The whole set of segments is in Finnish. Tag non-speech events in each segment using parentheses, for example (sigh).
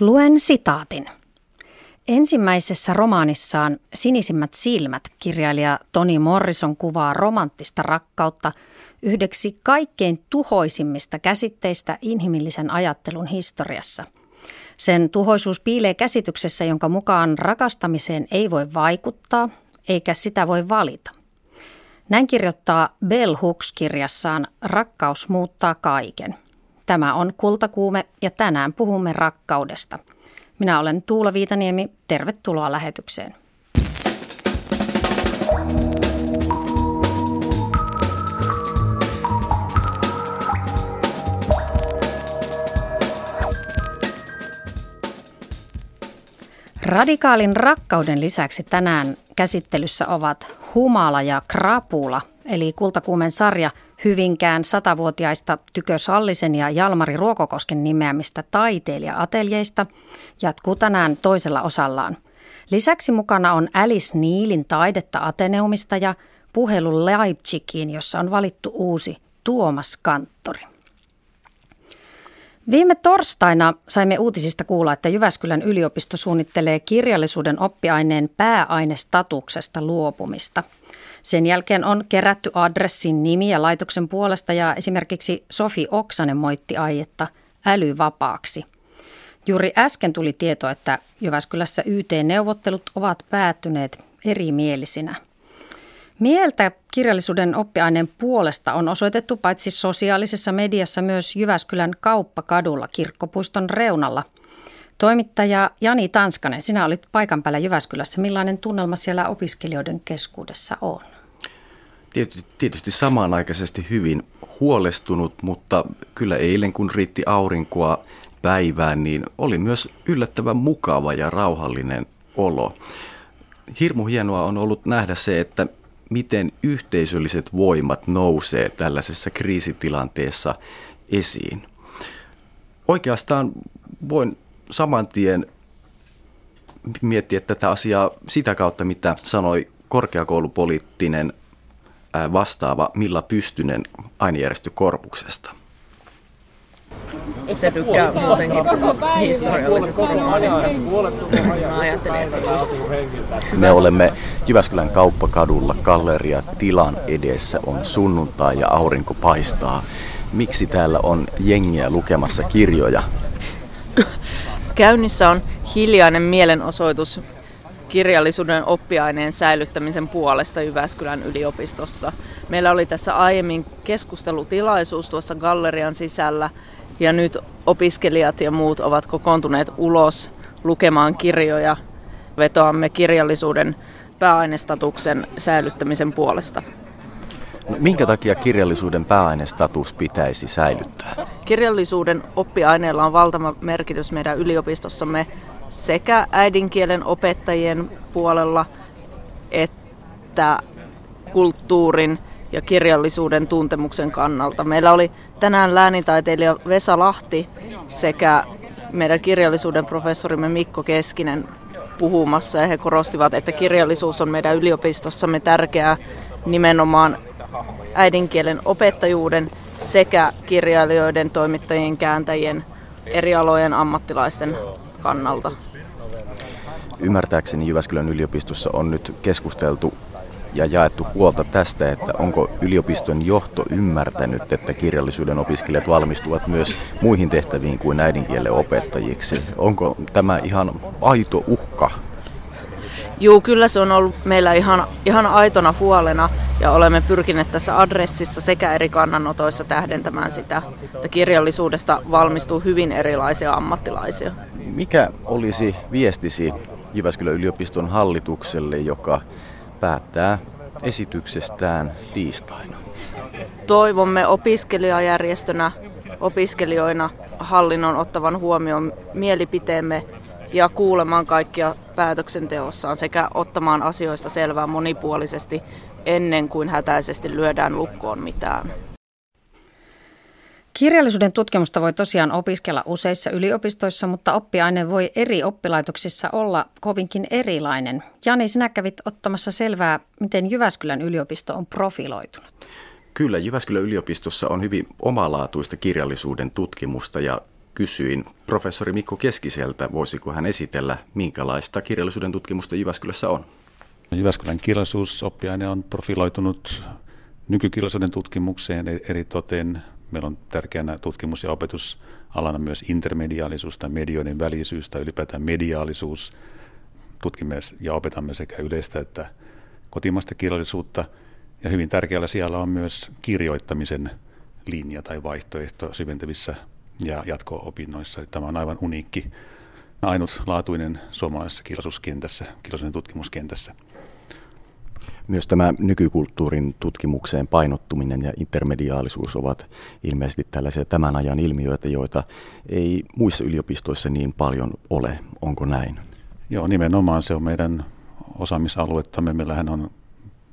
Luen sitaatin. Ensimmäisessä romaanissaan Sinisimmät silmät kirjailija Toni Morrison kuvaa romanttista rakkautta yhdeksi kaikkein tuhoisimmista käsitteistä inhimillisen ajattelun historiassa. Sen tuhoisuus piilee käsityksessä, jonka mukaan rakastamiseen ei voi vaikuttaa eikä sitä voi valita. Näin kirjoittaa Bell Hooks kirjassaan Rakkaus muuttaa kaiken. Tämä on Kultakuume ja tänään puhumme rakkaudesta. Minä olen Tuula Viitaniemi. Tervetuloa lähetykseen. Radikaalin rakkauden lisäksi tänään käsittelyssä ovat Humala ja Krapula, eli Kultakuumen sarja Hyvinkään satavuotiaista Tykö Sallisen ja Jalmari Ruokokosken nimeämistä taiteilija-ateljeista jatkuu tänään toisella osallaan. Lisäksi mukana on Alice Niilin taidetta Ateneumista ja puhelu Leipzigiin, jossa on valittu uusi Tuomas Kanttori. Viime torstaina saimme uutisista kuulla, että Jyväskylän yliopisto suunnittelee kirjallisuuden oppiaineen pääainestatuksesta luopumista. Sen jälkeen on kerätty adressin nimi ja laitoksen puolesta ja esimerkiksi Sofi Oksanen moitti aietta älyvapaaksi. Juuri äsken tuli tieto, että Jyväskylässä YT-neuvottelut ovat päättyneet erimielisinä – Mieltä kirjallisuuden oppiaineen puolesta on osoitettu paitsi sosiaalisessa mediassa myös Jyväskylän kauppakadulla kirkkopuiston reunalla. Toimittaja Jani Tanskanen, sinä olit paikan päällä Jyväskylässä. Millainen tunnelma siellä opiskelijoiden keskuudessa on? Tietysti, tietysti samanaikaisesti hyvin huolestunut, mutta kyllä eilen kun riitti aurinkoa päivään, niin oli myös yllättävän mukava ja rauhallinen olo. Hirmu hienoa on ollut nähdä se, että miten yhteisölliset voimat nousee tällaisessa kriisitilanteessa esiin. Oikeastaan voin saman tien miettiä tätä asiaa sitä kautta, mitä sanoi korkeakoulupoliittinen vastaava Milla Pystynen ainejärjestökorpuksesta se tykkää muutenkin historiallisesta romaanista. Mä ajattelin, että se Me olemme Jyväskylän kauppakadulla galleria tilan edessä. On sunnuntai ja aurinko paistaa. Miksi täällä on jengiä lukemassa kirjoja? (laughs) Käynnissä on hiljainen mielenosoitus kirjallisuuden oppiaineen säilyttämisen puolesta Jyväskylän yliopistossa. Meillä oli tässä aiemmin keskustelutilaisuus tuossa gallerian sisällä ja nyt opiskelijat ja muut ovat kokoontuneet ulos lukemaan kirjoja. Vetoamme kirjallisuuden pääainestatuksen säilyttämisen puolesta. Minkä takia kirjallisuuden pääainestatus pitäisi säilyttää? Kirjallisuuden oppiaineella on valtava merkitys meidän yliopistossamme sekä äidinkielen opettajien puolella että kulttuurin ja kirjallisuuden tuntemuksen kannalta. Meillä oli tänään läänintaiteilija Vesa Lahti sekä meidän kirjallisuuden professorimme Mikko Keskinen puhumassa ja he korostivat, että kirjallisuus on meidän yliopistossamme tärkeää nimenomaan äidinkielen opettajuuden sekä kirjailijoiden, toimittajien, kääntäjien, eri alojen ammattilaisten kannalta. Ymmärtääkseni Jyväskylän yliopistossa on nyt keskusteltu ja jaettu huolta tästä, että onko yliopiston johto ymmärtänyt, että kirjallisuuden opiskelijat valmistuvat myös muihin tehtäviin kuin äidinkielen opettajiksi. Onko tämä ihan aito uhka? Joo, kyllä se on ollut meillä ihan, ihan aitona huolena ja olemme pyrkineet tässä adressissa sekä eri kannanotoissa tähdentämään sitä, että kirjallisuudesta valmistuu hyvin erilaisia ammattilaisia. Mikä olisi viestisi Jyväskylän yliopiston hallitukselle, joka päättää esityksestään tiistaina. Toivomme opiskelijajärjestönä, opiskelijoina hallinnon ottavan huomioon mielipiteemme ja kuulemaan kaikkia päätöksenteossaan sekä ottamaan asioista selvää monipuolisesti ennen kuin hätäisesti lyödään lukkoon mitään. Kirjallisuuden tutkimusta voi tosiaan opiskella useissa yliopistoissa, mutta oppiaine voi eri oppilaitoksissa olla kovinkin erilainen. Jani, sinä kävit ottamassa selvää, miten Jyväskylän yliopisto on profiloitunut. Kyllä, Jyväskylän yliopistossa on hyvin omalaatuista kirjallisuuden tutkimusta ja kysyin professori Mikko Keskiseltä, voisiko hän esitellä, minkälaista kirjallisuuden tutkimusta Jyväskylässä on? Jyväskylän kirjallisuusoppiaine on profiloitunut nykykirjallisuuden tutkimukseen eri toteen. Meillä on tärkeänä tutkimus- ja opetusalana myös intermediaalisuus tai medioiden välisyys tai ylipäätään mediaalisuus. Tutkimme ja opetamme sekä yleistä että kotimaista kirjallisuutta. Ja hyvin tärkeällä siellä on myös kirjoittamisen linja tai vaihtoehto syventävissä ja jatko-opinnoissa. Tämä on aivan uniikki, ainutlaatuinen suomalaisessa kirjallisuuskentässä, kirjallisuuden tutkimuskentässä. Myös tämä nykykulttuurin tutkimukseen painottuminen ja intermediaalisuus ovat ilmeisesti tällaisia tämän ajan ilmiöitä, joita ei muissa yliopistoissa niin paljon ole. Onko näin? Joo, nimenomaan se on meidän osaamisaluettamme. Meillähän on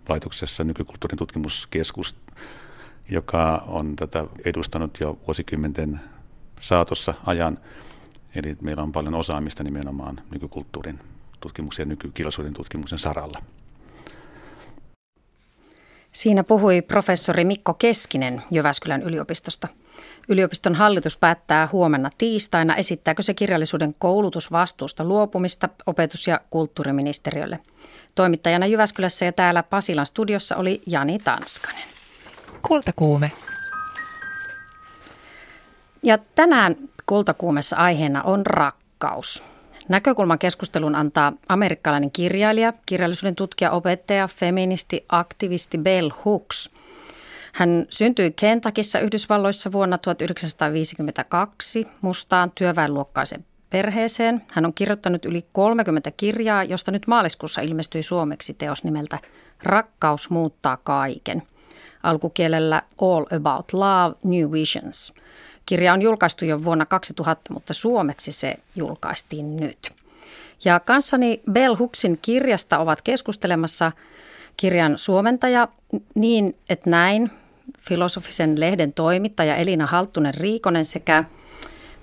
laitoksessa nykykulttuurin tutkimuskeskus, joka on tätä edustanut jo vuosikymmenten saatossa ajan. Eli meillä on paljon osaamista nimenomaan nykykulttuurin tutkimuksen ja nykykirjallisuuden tutkimuksen saralla. Siinä puhui professori Mikko Keskinen Jyväskylän yliopistosta. Yliopiston hallitus päättää huomenna tiistaina, esittääkö se kirjallisuuden koulutusvastuusta luopumista opetus- ja kulttuuriministeriölle. Toimittajana Jyväskylässä ja täällä Pasilan studiossa oli Jani Tanskanen. Kultakuume. Ja tänään kultakuumessa aiheena on rakkaus. Näkökulman keskustelun antaa amerikkalainen kirjailija, kirjallisuuden tutkija, opettaja, feministi, aktivisti Bell Hooks. Hän syntyi Kentakissa Yhdysvalloissa vuonna 1952 mustaan työväenluokkaisen perheeseen. Hän on kirjoittanut yli 30 kirjaa, josta nyt maaliskuussa ilmestyi suomeksi teos nimeltä Rakkaus muuttaa kaiken. Alkukielellä All About Love, New Visions – Kirja on julkaistu jo vuonna 2000, mutta suomeksi se julkaistiin nyt. Ja kanssani Bell Hooksin kirjasta ovat keskustelemassa kirjan suomentaja Niin, että näin, filosofisen lehden toimittaja Elina Halttunen Riikonen sekä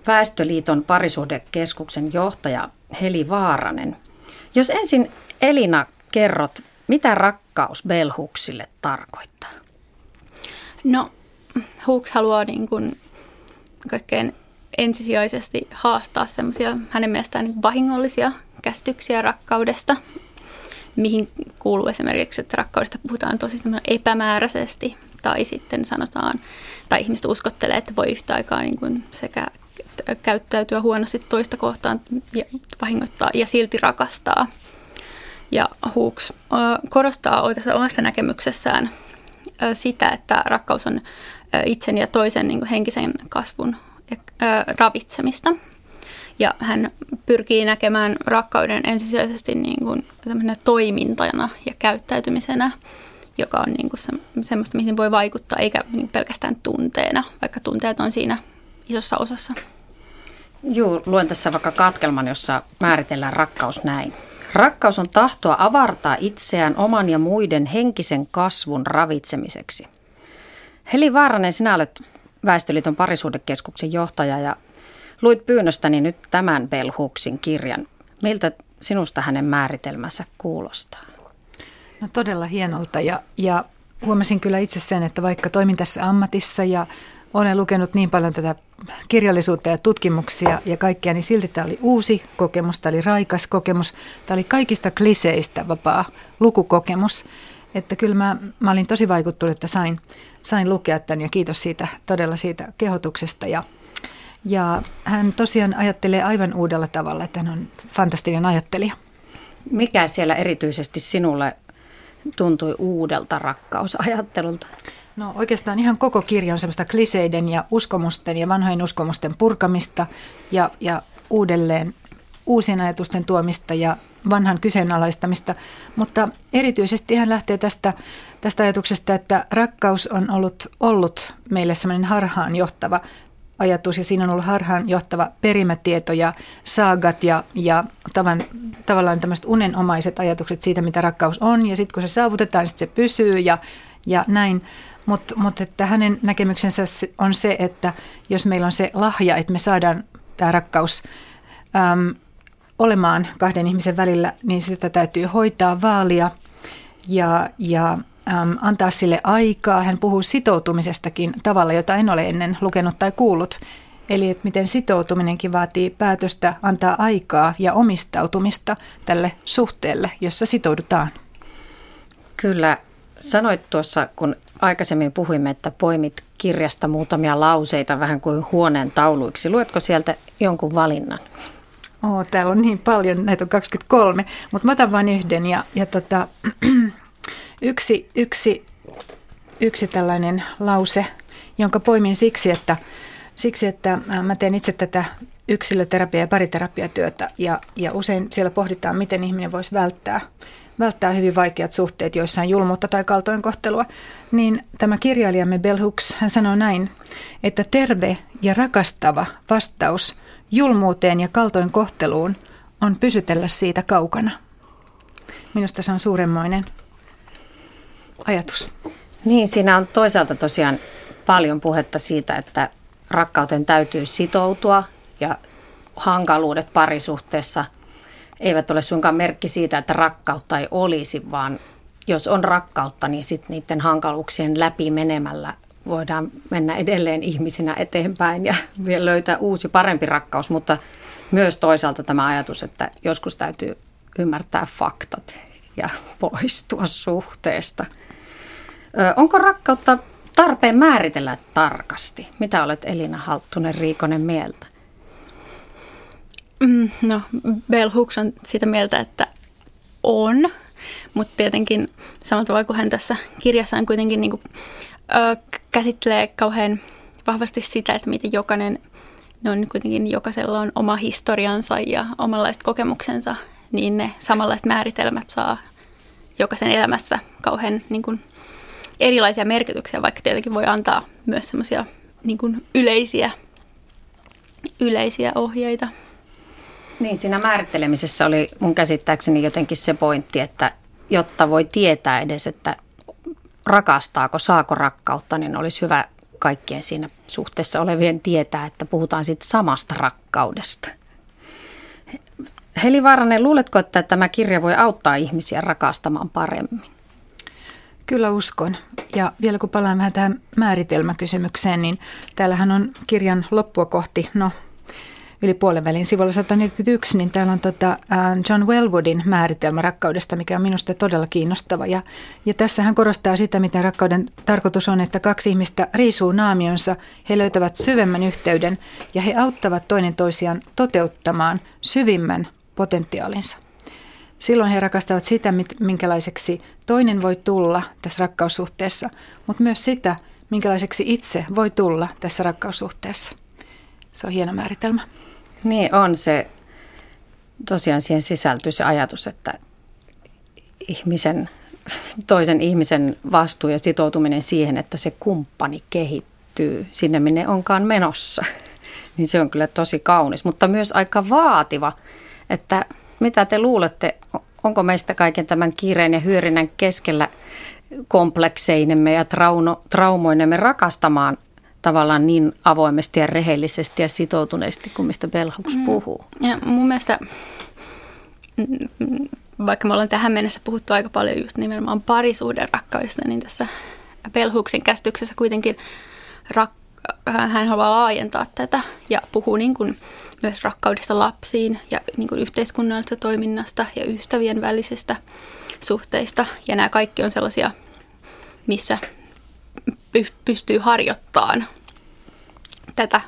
Väestöliiton parisuhdekeskuksen johtaja Heli Vaaranen. Jos ensin Elina kerrot, mitä rakkaus Bell Hooksille tarkoittaa? No, Hooks haluaa niin kuin kaikkein ensisijaisesti haastaa semmoisia hänen mielestään niin vahingollisia käsityksiä rakkaudesta, mihin kuuluu esimerkiksi, että rakkaudesta puhutaan tosi epämääräisesti tai sitten sanotaan, tai ihmiset uskottelee, että voi yhtä aikaa niin kuin sekä käyttäytyä huonosti toista kohtaan ja vahingoittaa ja silti rakastaa. Ja Hooks korostaa omassa näkemyksessään sitä, että rakkaus on itsen ja toisen niin henkisen kasvun ravitsemista. Ja hän pyrkii näkemään rakkauden ensisijaisesti niin kuin toimintajana ja käyttäytymisenä, joka on niin kuin se, semmoista, mihin voi vaikuttaa, eikä niin pelkästään tunteena, vaikka tunteet on siinä isossa osassa. Joo, luen tässä vaikka katkelman, jossa määritellään rakkaus näin. Rakkaus on tahtoa avartaa itseään oman ja muiden henkisen kasvun ravitsemiseksi. Heli Vaaranen, sinä olet Väestöliiton parisuudekeskuksen johtaja ja luit pyynnöstäni nyt tämän Bell Hooksin kirjan. Miltä sinusta hänen määritelmänsä kuulostaa? No todella hienolta ja, ja huomasin kyllä itse sen, että vaikka toimin tässä ammatissa ja olen lukenut niin paljon tätä kirjallisuutta ja tutkimuksia ja kaikkea, niin silti tämä oli uusi kokemus, tämä oli raikas kokemus, tämä oli kaikista kliseistä vapaa lukukokemus. Että kyllä mä, mä olin tosi vaikuttunut, että sain, sain lukea tämän ja kiitos siitä todella siitä kehotuksesta. Ja, ja hän tosiaan ajattelee aivan uudella tavalla, että hän on fantastinen ajattelija. Mikä siellä erityisesti sinulle tuntui uudelta rakkausajattelulta? No oikeastaan ihan koko kirja on semmoista kliseiden ja uskomusten ja vanhojen uskomusten purkamista ja, ja uudelleen uusien ajatusten tuomista ja vanhan kyseenalaistamista, mutta erityisesti hän lähtee tästä, tästä ajatuksesta, että rakkaus on ollut, ollut meille semmoinen harhaan johtava ajatus ja siinä on ollut harhaan johtava perimätieto ja saagat ja, ja tavan, tavallaan tämmöiset unenomaiset ajatukset siitä, mitä rakkaus on ja sitten kun se saavutetaan, sit se pysyy ja, ja näin. Mutta mut että hänen näkemyksensä on se, että jos meillä on se lahja, että me saadaan tämä rakkaus äm, olemaan kahden ihmisen välillä, niin sitä täytyy hoitaa, vaalia ja, ja äm, antaa sille aikaa. Hän puhuu sitoutumisestakin tavalla, jota en ole ennen lukenut tai kuullut. Eli että miten sitoutuminenkin vaatii päätöstä antaa aikaa ja omistautumista tälle suhteelle, jossa sitoudutaan. Kyllä, sanoit tuossa, kun aikaisemmin puhuimme, että poimit kirjasta muutamia lauseita vähän kuin huoneen tauluiksi. Luetko sieltä jonkun valinnan? Oo, täällä on niin paljon, näitä on 23, mutta mä otan vain yhden. Ja, ja tota, (clears throat) yksi, yksi, yksi tällainen lause, jonka poimin siksi, että, siksi, että mä teen itse tätä yksilöterapia- ja pariterapiatyötä ja, ja usein siellä pohditaan, miten ihminen voisi välttää, välttää hyvin vaikeat suhteet, joissa on julmuutta tai kaltoinkohtelua, niin tämä kirjailijamme Bell Hooks, hän sanoo näin, että terve ja rakastava vastaus julmuuteen ja kaltoinkohteluun on pysytellä siitä kaukana. Minusta se on suuremmoinen ajatus. Niin, siinä on toisaalta tosiaan paljon puhetta siitä, että rakkauteen täytyy sitoutua ja hankaluudet parisuhteessa eivät ole suinkaan merkki siitä, että rakkautta ei olisi, vaan jos on rakkautta, niin sitten niiden hankaluuksien läpi menemällä voidaan mennä edelleen ihmisinä eteenpäin ja (laughs) vielä löytää uusi parempi rakkaus, mutta myös toisaalta tämä ajatus, että joskus täytyy ymmärtää faktat ja (laughs) poistua suhteesta. Onko rakkautta tarpeen määritellä tarkasti? Mitä olet Elina Halttunen Riikonen mieltä? Mm, no, Bell Hooks on sitä mieltä, että on, mutta tietenkin samalla tavalla kuin hän tässä kirjassaan kuitenkin niin kuin, ö, käsittelee kauhean vahvasti sitä, että miten jokainen, ne on kuitenkin jokaisella on oma historiansa ja omanlaiset kokemuksensa, niin ne samanlaiset määritelmät saa jokaisen elämässä kauhean niin kuin, erilaisia merkityksiä, vaikka tietenkin voi antaa myös semmoisia niin yleisiä, yleisiä ohjeita. Niin, siinä määrittelemisessä oli mun käsittääkseni jotenkin se pointti, että jotta voi tietää edes, että rakastaako, saako rakkautta, niin olisi hyvä kaikkien siinä suhteessa olevien tietää, että puhutaan siitä samasta rakkaudesta. Heli Vaaranen, luuletko, että tämä kirja voi auttaa ihmisiä rakastamaan paremmin? Kyllä uskon. Ja vielä kun palaan vähän tähän määritelmäkysymykseen, niin täällähän on kirjan loppua kohti, no yli puolen välin sivulla 141, niin täällä on tota John Wellwoodin määritelmä rakkaudesta, mikä on minusta todella kiinnostava. Ja, ja tässä hän korostaa sitä, mitä rakkauden tarkoitus on, että kaksi ihmistä riisuu naamionsa, he löytävät syvemmän yhteyden ja he auttavat toinen toisiaan toteuttamaan syvimmän potentiaalinsa. Silloin he rakastavat sitä, minkälaiseksi toinen voi tulla tässä rakkaussuhteessa, mutta myös sitä, minkälaiseksi itse voi tulla tässä rakkaussuhteessa. Se on hieno määritelmä. Niin on se, tosiaan siihen sisältyy se ajatus, että ihmisen, toisen ihmisen vastuu ja sitoutuminen siihen, että se kumppani kehittyy sinne, minne onkaan menossa, (laughs) niin se on kyllä tosi kaunis, mutta myös aika vaativa, että mitä te luulette, onko meistä kaiken tämän kiireen ja hyörinnän keskellä komplekseinemme ja trauno, traumoinemme rakastamaan tavallaan niin avoimesti ja rehellisesti ja sitoutuneesti kuin mistä Bell Hooks mm. puhuu. Ja mun mielestä, mm, vaikka me ollaan tähän mennessä puhuttu aika paljon just nimenomaan parisuuden rakkaudesta, niin tässä Bell Hooksin käsityksessä kuitenkin rak- hän haluaa laajentaa tätä ja puhuu niin kuin myös rakkaudesta lapsiin ja niin kuin yhteiskunnallisesta toiminnasta ja ystävien välisestä suhteista. Ja nämä kaikki on sellaisia, missä pystyy harjoittamaan tätä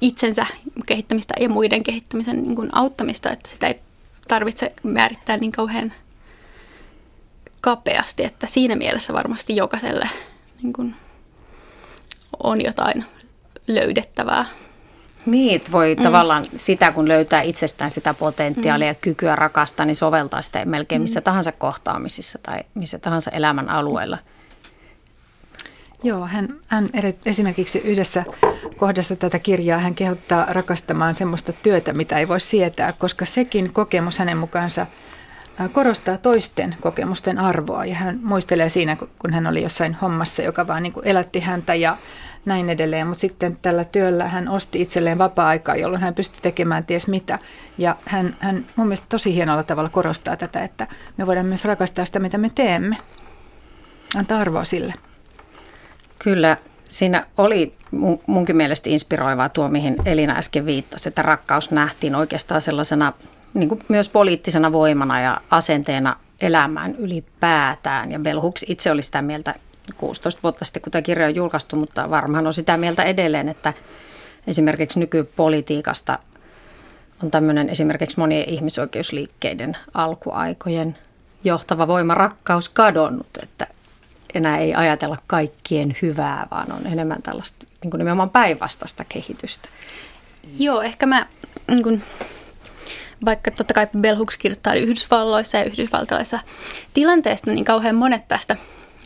itsensä kehittämistä ja muiden kehittämisen niin kuin auttamista, että sitä ei tarvitse määrittää niin kauhean kapeasti, että siinä mielessä varmasti jokaiselle niin kuin on jotain löydettävää. Niin, voi mm. tavallaan sitä, kun löytää itsestään sitä potentiaalia mm. ja kykyä rakastaa, niin soveltaa sitä melkein missä mm. tahansa kohtaamisissa tai missä tahansa elämän alueella. Joo, hän, hän esimerkiksi yhdessä kohdassa tätä kirjaa hän kehottaa rakastamaan semmoista työtä, mitä ei voi sietää, koska sekin kokemus hänen mukaansa korostaa toisten kokemusten arvoa. Ja hän muistelee siinä, kun hän oli jossain hommassa, joka vaan niin elätti häntä ja näin edelleen. Mutta sitten tällä työllä hän osti itselleen vapaa-aikaa, jolloin hän pystyi tekemään ties mitä. Ja hän, hän mun mielestä tosi hienolla tavalla korostaa tätä, että me voidaan myös rakastaa sitä, mitä me teemme. Antaa arvoa sille. Kyllä. Siinä oli munkin mielestä inspiroivaa tuo, mihin Elina äsken viittasi, että rakkaus nähtiin oikeastaan sellaisena niin kuin myös poliittisena voimana ja asenteena elämään ylipäätään. Ja Hooks itse oli sitä mieltä 16 vuotta sitten, kun tämä kirja on julkaistu, mutta varmaan on sitä mieltä edelleen, että esimerkiksi nykypolitiikasta on tämmöinen esimerkiksi monien ihmisoikeusliikkeiden alkuaikojen johtava voima rakkaus kadonnut, että enää ei ajatella kaikkien hyvää, vaan on enemmän tällaista niin kuin nimenomaan päinvastaista kehitystä. Joo, ehkä mä, niin kuin, vaikka totta kai Bell Hooks kirjoittaa Yhdysvalloissa ja yhdysvaltalaisissa tilanteesta, niin kauhean monet tästä,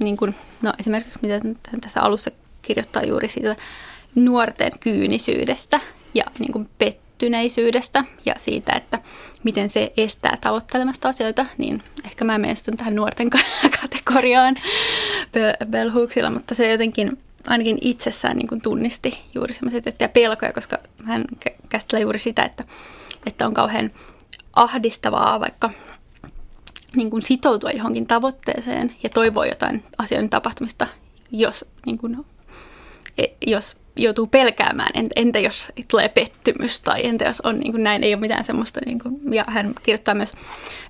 niin kuin, no esimerkiksi mitä tässä alussa kirjoittaa juuri siitä nuorten kyynisyydestä ja niin kuin pettyneisyydestä ja siitä, että miten se estää tavoittelemasta asioita, niin ehkä mä menen sitten tähän nuorten (laughs) kategoriaan Bell Hooksilla, mutta se jotenkin ainakin itsessään niin kuin tunnisti juuri semmoisia tiettyjä pelkoja, koska hän käsittelee juuri sitä, että, että on kauhean ahdistavaa vaikka niin kuin sitoutua johonkin tavoitteeseen ja toivoa jotain asioiden tapahtumista, jos, niin kuin, e, jos joutuu pelkäämään, entä jos tulee pettymys tai entä jos on niin kuin näin, ei ole mitään semmoista. Niin kuin, ja hän kirjoittaa myös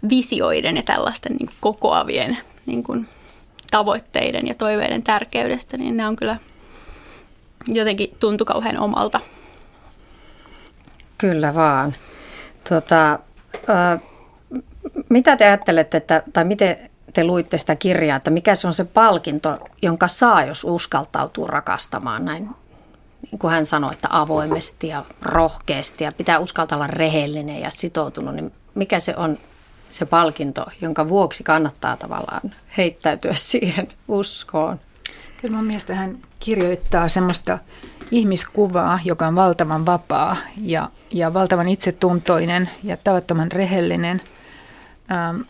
visioiden ja tällaisten niin kuin kokoavien niin kuin, tavoitteiden ja toiveiden tärkeydestä, niin ne on kyllä jotenkin tuntu kauhean omalta. Kyllä vaan. Tota, äh, mitä te ajattelette, että, tai miten te luitte sitä kirjaa, että mikä se on se palkinto, jonka saa, jos uskaltautuu rakastamaan näin, kuin hän sanoi, että avoimesti ja rohkeasti ja pitää uskaltaa olla rehellinen ja sitoutunut, niin mikä se on se palkinto, jonka vuoksi kannattaa tavallaan heittäytyä (laughs) siihen uskoon? Kyllä mun mielestä hän kirjoittaa semmoista ihmiskuvaa, joka on valtavan vapaa ja, ja valtavan itsetuntoinen ja tavattoman rehellinen. Ähm,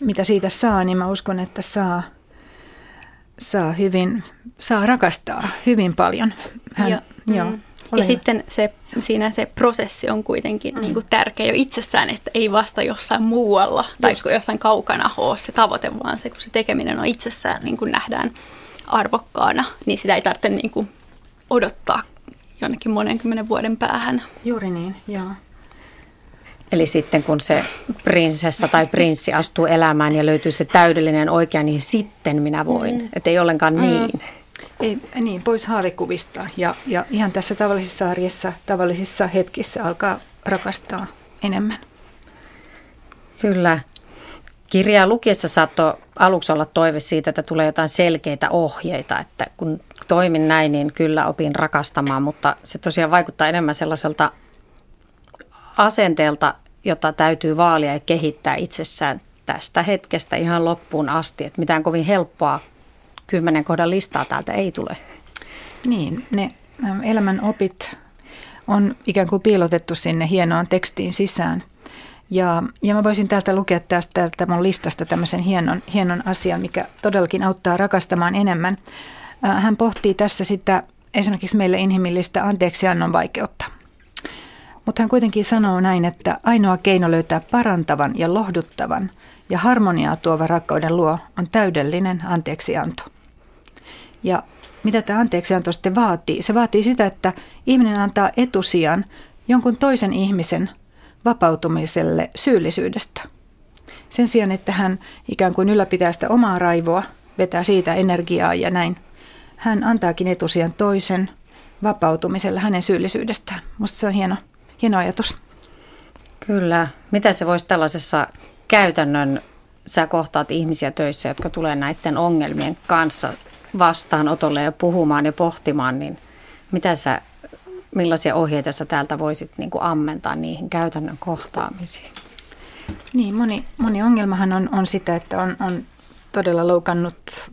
mitä siitä saa, niin mä uskon, että saa, saa, hyvin, saa rakastaa hyvin paljon. Hän, ja, joo, mm. ja sitten se, siinä se prosessi on kuitenkin mm. niin kuin tärkeä jo itsessään, että ei vasta jossain muualla Just. tai jossain kaukana ole se tavoite, vaan se, kun se tekeminen on itsessään, niin kuin nähdään arvokkaana, niin sitä ei tarvitse niin kuin odottaa jonnekin monenkymmenen vuoden päähän. Juuri niin, joo. Eli sitten kun se prinsessa tai prinssi astuu elämään ja löytyy se täydellinen oikea, niin sitten minä voin. Mm. Että ei ollenkaan mm. niin. Ei, niin, pois haavikuvista. Ja, ja ihan tässä tavallisessa arjessa, tavallisissa hetkissä alkaa rakastaa enemmän. Kyllä. Kirjaa lukiessa saattoi aluksi olla toive siitä, että tulee jotain selkeitä ohjeita, että kun toimin näin, niin kyllä opin rakastamaan, mutta se tosiaan vaikuttaa enemmän sellaiselta asenteelta, jota täytyy vaalia ja kehittää itsessään tästä hetkestä ihan loppuun asti, että mitään kovin helppoa kymmenen kohdan listaa täältä ei tule. Niin, ne elämän opit on ikään kuin piilotettu sinne hienoon tekstiin sisään – ja, ja mä voisin täältä lukea tästä täältä mun listasta tämmöisen hienon, hienon asian, mikä todellakin auttaa rakastamaan enemmän. Hän pohtii tässä sitä esimerkiksi meille inhimillistä anteeksiannon vaikeutta. Mutta hän kuitenkin sanoo näin, että ainoa keino löytää parantavan ja lohduttavan ja harmoniaa tuova rakkauden luo on täydellinen anteeksianto. Ja mitä tämä anteeksianto sitten vaatii? Se vaatii sitä, että ihminen antaa etusijan jonkun toisen ihmisen vapautumiselle syyllisyydestä. Sen sijaan, että hän ikään kuin ylläpitää sitä omaa raivoa, vetää siitä energiaa ja näin, hän antaakin etusijan toisen vapautumiselle hänen syyllisyydestään. Minusta se on hieno, hieno ajatus. Kyllä. Mitä se voisi tällaisessa käytännön, sä kohtaat ihmisiä töissä, jotka tulee näiden ongelmien kanssa vastaanotolle ja puhumaan ja pohtimaan, niin mitä sä millaisia ohjeita sä täältä voisit niin kuin ammentaa niihin käytännön kohtaamisiin? Niin, moni, moni ongelmahan on, on sitä, että on, on todella loukannut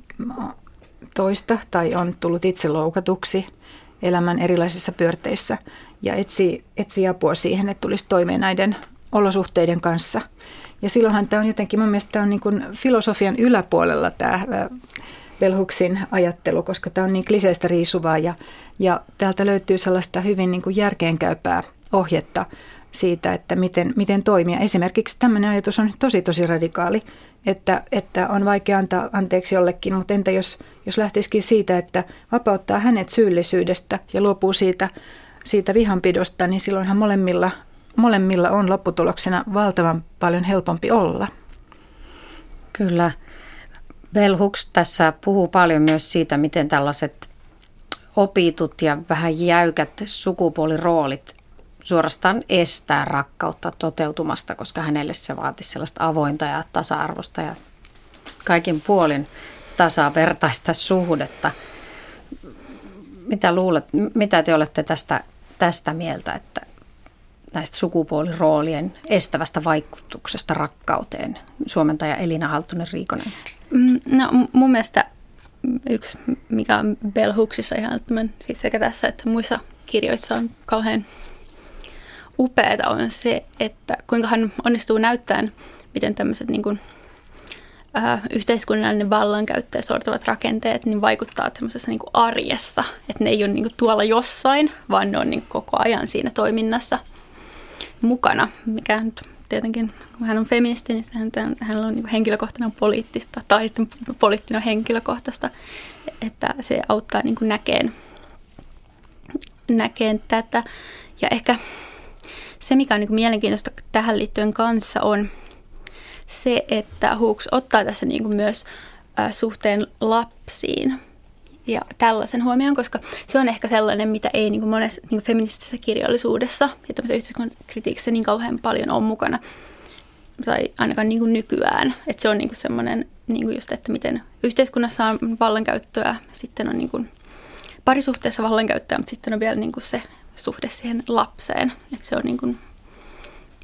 toista tai on tullut itse loukatuksi elämän erilaisissa pyörteissä ja etsii, etsii apua siihen, että tulisi toimeen näiden olosuhteiden kanssa. Ja silloinhan tämä on jotenkin, mun mielestä tämä on niin kuin filosofian yläpuolella tämä Belhuksin ajattelu, koska tämä on niin kliseistä riisuvaa ja, ja täältä löytyy sellaista hyvin niin kuin järkeenkäypää ohjetta siitä, että miten, miten toimia. Esimerkiksi tämmöinen ajatus on tosi tosi radikaali, että, että on vaikea antaa anteeksi jollekin, mutta entä jos, jos lähtisikin siitä, että vapauttaa hänet syyllisyydestä ja luopuu siitä, siitä vihanpidosta, niin silloinhan molemmilla, molemmilla on lopputuloksena valtavan paljon helpompi olla. Kyllä. Bell Hooks tässä puhuu paljon myös siitä, miten tällaiset opitut ja vähän jäykät sukupuoliroolit suorastaan estää rakkautta toteutumasta, koska hänelle se vaatisi sellaista avointa ja tasa-arvosta ja kaikin puolin tasavertaista suhdetta. Mitä luulet, mitä te olette tästä, tästä mieltä, että näistä sukupuoliroolien estävästä vaikutuksesta rakkauteen? Suomentaja Elina Halttunen-Riikonen. Mm, no mun mielestä yksi, mikä on Bell Hooksissa ihan siis sekä tässä että muissa kirjoissa on kauhean upeaa on se, että kuinka hän onnistuu näyttämään, miten tämmöiset niin kuin, äh, yhteiskunnallinen vallankäyttö ja sortavat rakenteet niin vaikuttaa tämmöisessä niin kuin arjessa. Että ne ei ole niin kuin tuolla jossain, vaan ne on niin koko ajan siinä toiminnassa mukana, mikä nyt tietenkin, kun hän on feministi, niin hän, on niin henkilökohtainen poliittista tai sitten poliittinen henkilökohtaista, että se auttaa niin kuin näkeen, näkeen tätä. Ja ehkä se, mikä on niin kuin mielenkiintoista tähän liittyen kanssa, on se, että Hooks ottaa tässä niin kuin myös suhteen lapsiin ja tällaisen huomioon, koska se on ehkä sellainen, mitä ei niin kuin monessa niin kuin feministisessä kirjallisuudessa ja tämmöisessä yhteiskunnan kritiikissä niin kauhean paljon on mukana, tai ainakaan niin kuin nykyään. Että se on niin kuin semmoinen, niin kuin just, että miten yhteiskunnassa on vallankäyttöä, sitten on niin kuin parisuhteessa vallankäyttöä, mutta sitten on vielä niin kuin se suhde siihen lapseen. Että se on niin kuin,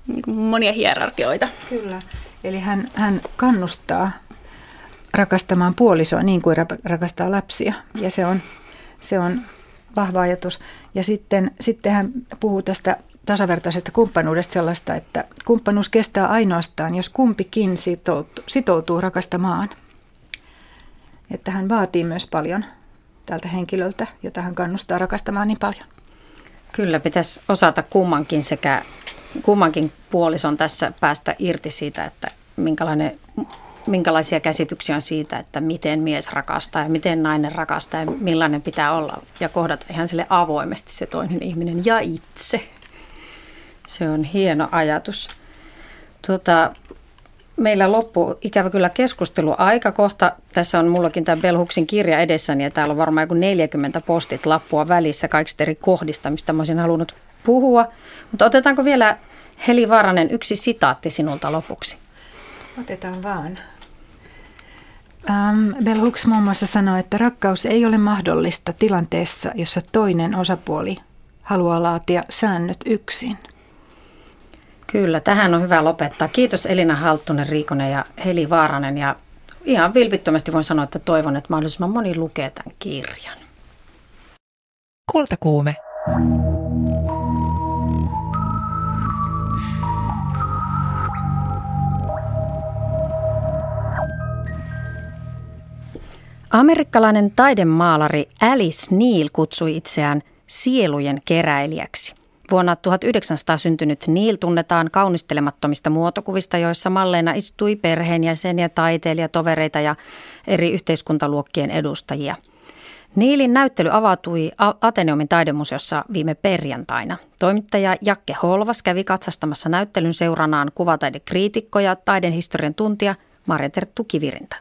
niin kuin monia hierarkioita. Kyllä. Eli hän, hän kannustaa rakastamaan puolisoa niin kuin rakastaa lapsia. Ja se on, se on vahva ajatus. Ja sitten, sitten hän puhuu tästä tasavertaisesta kumppanuudesta sellaista, että kumppanuus kestää ainoastaan, jos kumpikin sitoutuu, sitoutuu rakastamaan. Että hän vaatii myös paljon tältä henkilöltä, jota hän kannustaa rakastamaan niin paljon. Kyllä, pitäisi osata kummankin sekä kummankin puolison tässä päästä irti siitä, että minkälainen, minkälaisia käsityksiä on siitä, että miten mies rakastaa ja miten nainen rakastaa ja millainen pitää olla. Ja kohdata ihan sille avoimesti se toinen ihminen ja itse. Se on hieno ajatus. Tuota, meillä loppu ikävä kyllä keskustelu aika kohta. Tässä on mullakin tämä Belhuksin kirja edessäni ja täällä on varmaan joku 40 postit lappua välissä kaikista eri kohdista, mistä mä olisin halunnut puhua. Mutta otetaanko vielä Heli Vaaranen yksi sitaatti sinulta lopuksi? Otetaan vaan. Um, Bell Hooks muun muassa sanoi, että rakkaus ei ole mahdollista tilanteessa, jossa toinen osapuoli haluaa laatia säännöt yksin. Kyllä, tähän on hyvä lopettaa. Kiitos Elina Halttunen, Riikonen ja Heli Vaaranen. Ja ihan vilpittömästi voin sanoa, että toivon, että mahdollisimman moni lukee tämän kirjan. Kultakuume. Amerikkalainen taidemaalari Alice Neal kutsui itseään sielujen keräilijäksi. Vuonna 1900 syntynyt Neil tunnetaan kaunistelemattomista muotokuvista, joissa malleina istui perheenjäseniä, taiteilijatovereita ja eri yhteiskuntaluokkien edustajia. Niilin näyttely avautui Ateneumin taidemuseossa viime perjantaina. Toimittaja Jakke Holvas kävi katsastamassa näyttelyn seuranaan kuvataidekriitikko ja taidenhistorian tuntija Marja Terttu Kivirinta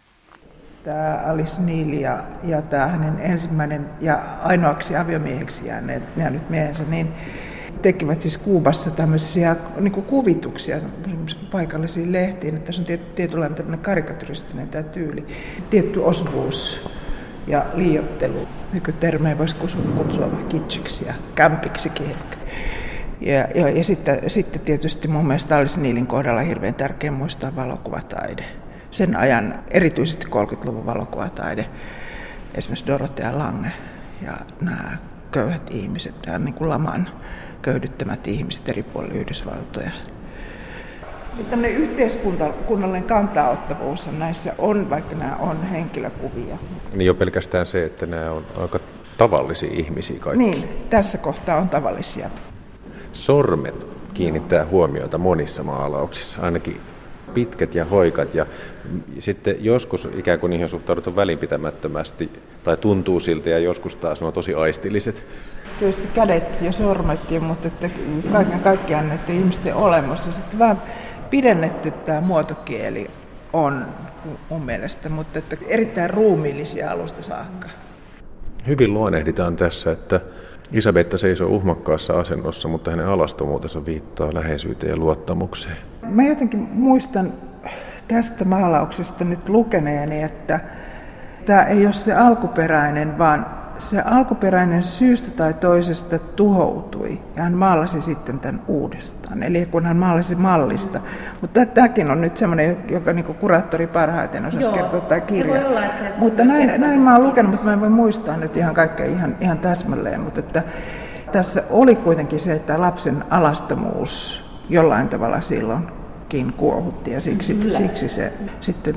tämä Alice Neil ja, ja tämä hänen ensimmäinen ja ainoaksi aviomieheksi jääneet, jäänyt miehensä, niin tekivät siis Kuubassa tämmöisiä niin kuin kuvituksia paikallisiin lehtiin, että tässä on tietynlainen tämmöinen karikaturistinen tämä tyyli, tietty osuvuus ja liiottelu. Nykytermejä voisi kutsua vähän kitsiksi ja kämpiksikin. Ja, ja, ja sitten, sitten tietysti mun mielestä Alice Neilin kohdalla hirveän tärkeä muistaa valokuvataide. Sen ajan, erityisesti 30-luvun valokuvataide, esimerkiksi Dorothea Lange ja nämä köyhät ihmiset, tämä niin kuin laman köyhdyttämät ihmiset eri puolilla Yhdysvaltoja. Tällainen yhteiskunnallinen kantaottavuus näissä on, vaikka nämä on henkilökuvia. Niin jo pelkästään se, että nämä on aika tavallisia ihmisiä kaikki. Niin, tässä kohtaa on tavallisia. Sormet kiinnittää huomiota monissa maalauksissa, ainakin pitkät ja hoikat ja sitten joskus ikään kuin niihin suhtaudutaan välinpitämättömästi tai tuntuu siltä ja joskus taas ne on tosi aistilliset. Tietysti kädet ja sormet, mutta että kaiken kaikkiaan näiden ihmisten olemus ja sitten vähän pidennetty tämä muotokieli on mun mielestä, mutta että erittäin ruumiillisia alusta saakka. Hyvin luonnehditaan tässä, että Isabetta seisoo uhmakkaassa asennossa, mutta hänen alastomuutensa viittaa läheisyyteen ja luottamukseen. Mä jotenkin muistan tästä maalauksesta nyt lukeneeni, että tämä ei ole se alkuperäinen, vaan se alkuperäinen syystä tai toisesta tuhoutui ja hän maalasi sitten tämän uudestaan. Eli kun hän maalasi mallista. Mutta tämäkin on nyt semmoinen, joka niin kuraattori parhaiten osasi Joo, kertoa tämä kirja. Olla, mutta näin, näin mä oon lukenut, mutta mä en voi muistaa nyt ihan kaikkea ihan, ihan täsmälleen. Mutta että tässä oli kuitenkin se, että lapsen alastomuus jollain tavalla silloinkin kuohutti ja siksi, siksi se sitten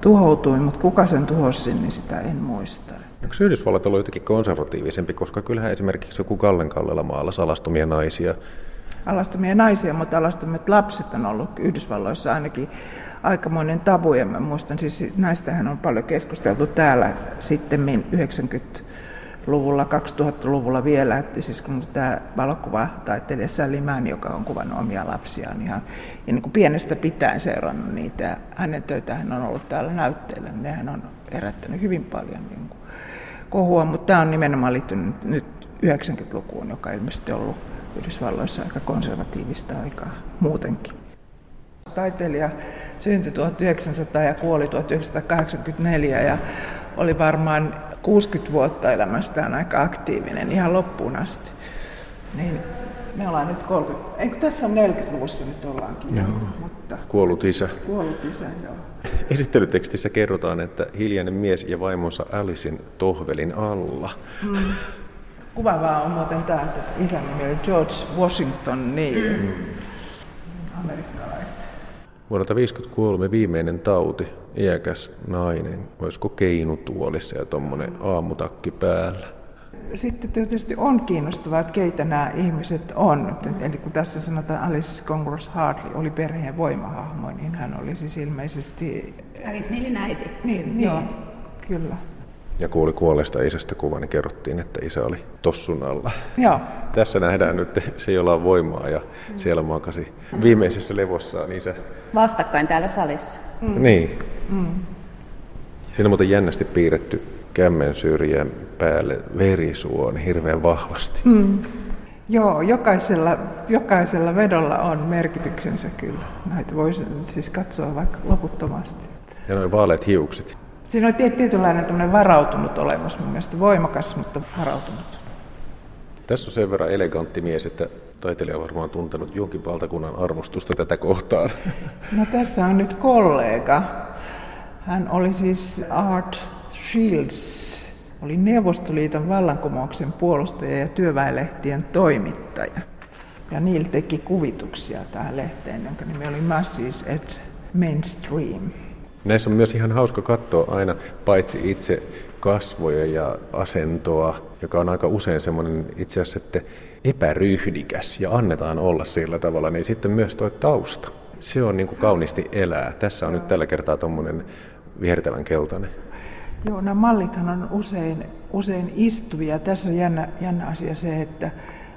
tuhoutui, mutta kuka sen tuhosi, niin sitä en muista. Onko Yhdysvallat ollut jotenkin konservatiivisempi, koska kyllähän esimerkiksi joku Kallen Kallella maalla alastomia naisia? Alastomia naisia, mutta alastomat lapset on ollut Yhdysvalloissa ainakin aikamoinen tabu. Ja mä muistan, siis näistähän on paljon keskusteltu täällä sitten 90-luvulla, 2000-luvulla vielä, että siis kun tämä valokuvataiteilija Sally Mann, joka on kuvannut omia lapsiaan ihan ja niin kuin pienestä pitäen seurannut niitä, hänen töitään on ollut täällä näytteillä, niin nehän on herättänyt hyvin paljon niin kuin kohua, mutta tämä on nimenomaan liittynyt nyt 90-lukuun, joka on ilmeisesti ollut Yhdysvalloissa aika konservatiivista aikaa muutenkin. Taiteilija syntyi 1900 ja kuoli 1984 ja oli varmaan 60 vuotta elämästään aika aktiivinen ihan loppuun asti. Niin me ollaan nyt 30, eikö tässä on 40-luvussa nyt ollaankin. Joo. Mutta kuollut isä. Kuollut isä, joo. Esittelytekstissä kerrotaan, että hiljainen mies ja vaimonsa Alicein tohvelin alla. Mm. Kuvavaa on muuten tämä, että isän nimi oli George Washington Neal. Mm. Amerikkalaista. Vuodelta 1953 viimeinen tauti, iäkäs nainen, olisiko keinutuolissa ja tuommoinen aamutakki päällä sitten tietysti on kiinnostavaa, että keitä nämä ihmiset on. Eli kun tässä sanotaan Alice Congress Hartley oli perheen voimahahmo, niin hän oli siis ilmeisesti... Alice Nilin äiti. Niin, niin Joo. kyllä. Ja kuuli kuolleesta isästä kuva, niin kerrottiin, että isä oli tossun alla. Joo. Tässä nähdään nyt se, jolla on voimaa ja siellä makasi viimeisessä levossaan isä. Vastakkain täällä salissa. Mm. Niin. Mm. Siinä on muuten jännästi piirretty kämmen syrjän päälle verisuon hirveän vahvasti. Mm. Joo, jokaisella, jokaisella vedolla on merkityksensä kyllä. Näitä voi siis katsoa vaikka loputtomasti. Ja noin vaaleat hiukset. Siinä on tietynlainen varautunut olemus mun mielestä, voimakas, mutta varautunut. Tässä on sen verran elegantti mies, että taiteilija on varmaan tuntenut jonkin valtakunnan arvostusta tätä kohtaan. (laughs) No tässä on nyt kollega. Hän oli siis Art Shields oli Neuvostoliiton vallankumouksen puolustaja ja työväenlehtien toimittaja. Ja Neil teki kuvituksia tähän lehteen, jonka nimi oli Masses at Mainstream. Näissä on myös ihan hauska katsoa aina paitsi itse kasvoja ja asentoa, joka on aika usein semmoinen itse asiassa että epäryhdikäs ja annetaan olla sillä tavalla, niin sitten myös tuo tausta. Se on niin kuin kauniisti elää. Tässä on nyt tällä kertaa tuommoinen vihertävän keltainen. Joo, nämä mallithan on usein, usein istuvia. Tässä on jännä, jännä asia se, että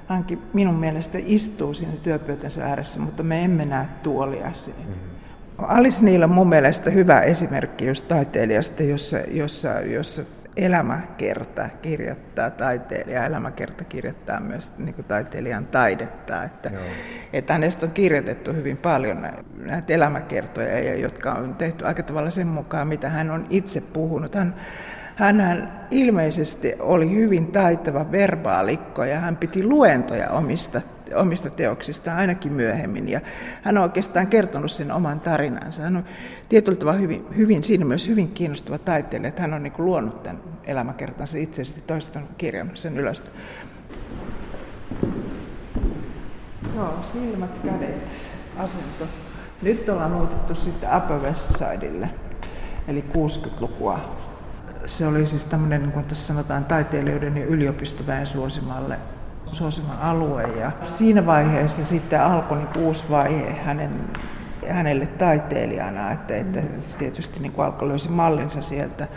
hänkin minun mielestä istuu siinä työpöytänsä ääressä, mutta me emme näe tuolia siinä. Mm-hmm. Alice Neil on mun mielestä hyvä esimerkki just taiteilijasta, jossa, jossa, jossa elämäkerta kirjoittaa taiteilija, elämäkerta kirjoittaa myös niin kuin taiteilijan taidetta. Että, että hänestä on kirjoitettu hyvin paljon näitä elämäkertoja, jotka on tehty aika tavalla sen mukaan, mitä hän on itse puhunut. Hän, hän ilmeisesti oli hyvin taitava verbaalikko ja hän piti luentoja omista omista teoksistaan ainakin myöhemmin. Ja hän on oikeastaan kertonut sen oman tarinansa. Hän on tietyllä tavalla hyvin, hyvin siinä myös hyvin kiinnostava taiteilija, että hän on niin luonut tämän elämäkertansa itse ja toista kirjannut sen ylös. Joo, silmät, kädet, asento. Nyt ollaan muutettu sitten Upper West Sidelle, eli 60-lukua. Se oli siis tämmöinen, niin kuin tässä sanotaan, taiteilijoiden ja yliopistoväen suosimalle suosivan alueen. Ja siinä vaiheessa sitten alkoi niin uusi vaihe hänen, hänelle taiteilijana, että, että tietysti niin alkoi löysi mallinsa sieltä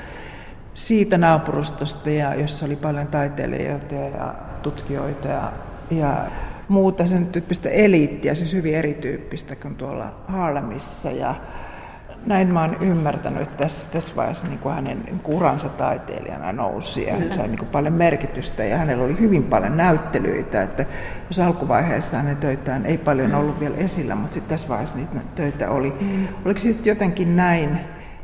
siitä naapurustosta, ja jossa oli paljon taiteilijoita ja tutkijoita ja, ja muuta sen tyyppistä eliittiä, siis hyvin erityyppistä kuin tuolla Harlemissa. Ja näin mä oon ymmärtänyt, tässä, tässä vaiheessa niin kuin hänen kuransa taiteilijana nousi ja hän sai niin kuin paljon merkitystä ja hänellä oli hyvin paljon näyttelyitä, että jos alkuvaiheessa hänen töitään ei paljon ollut vielä esillä, mutta sitten tässä vaiheessa niitä töitä oli. Oliko sitten jotenkin näin,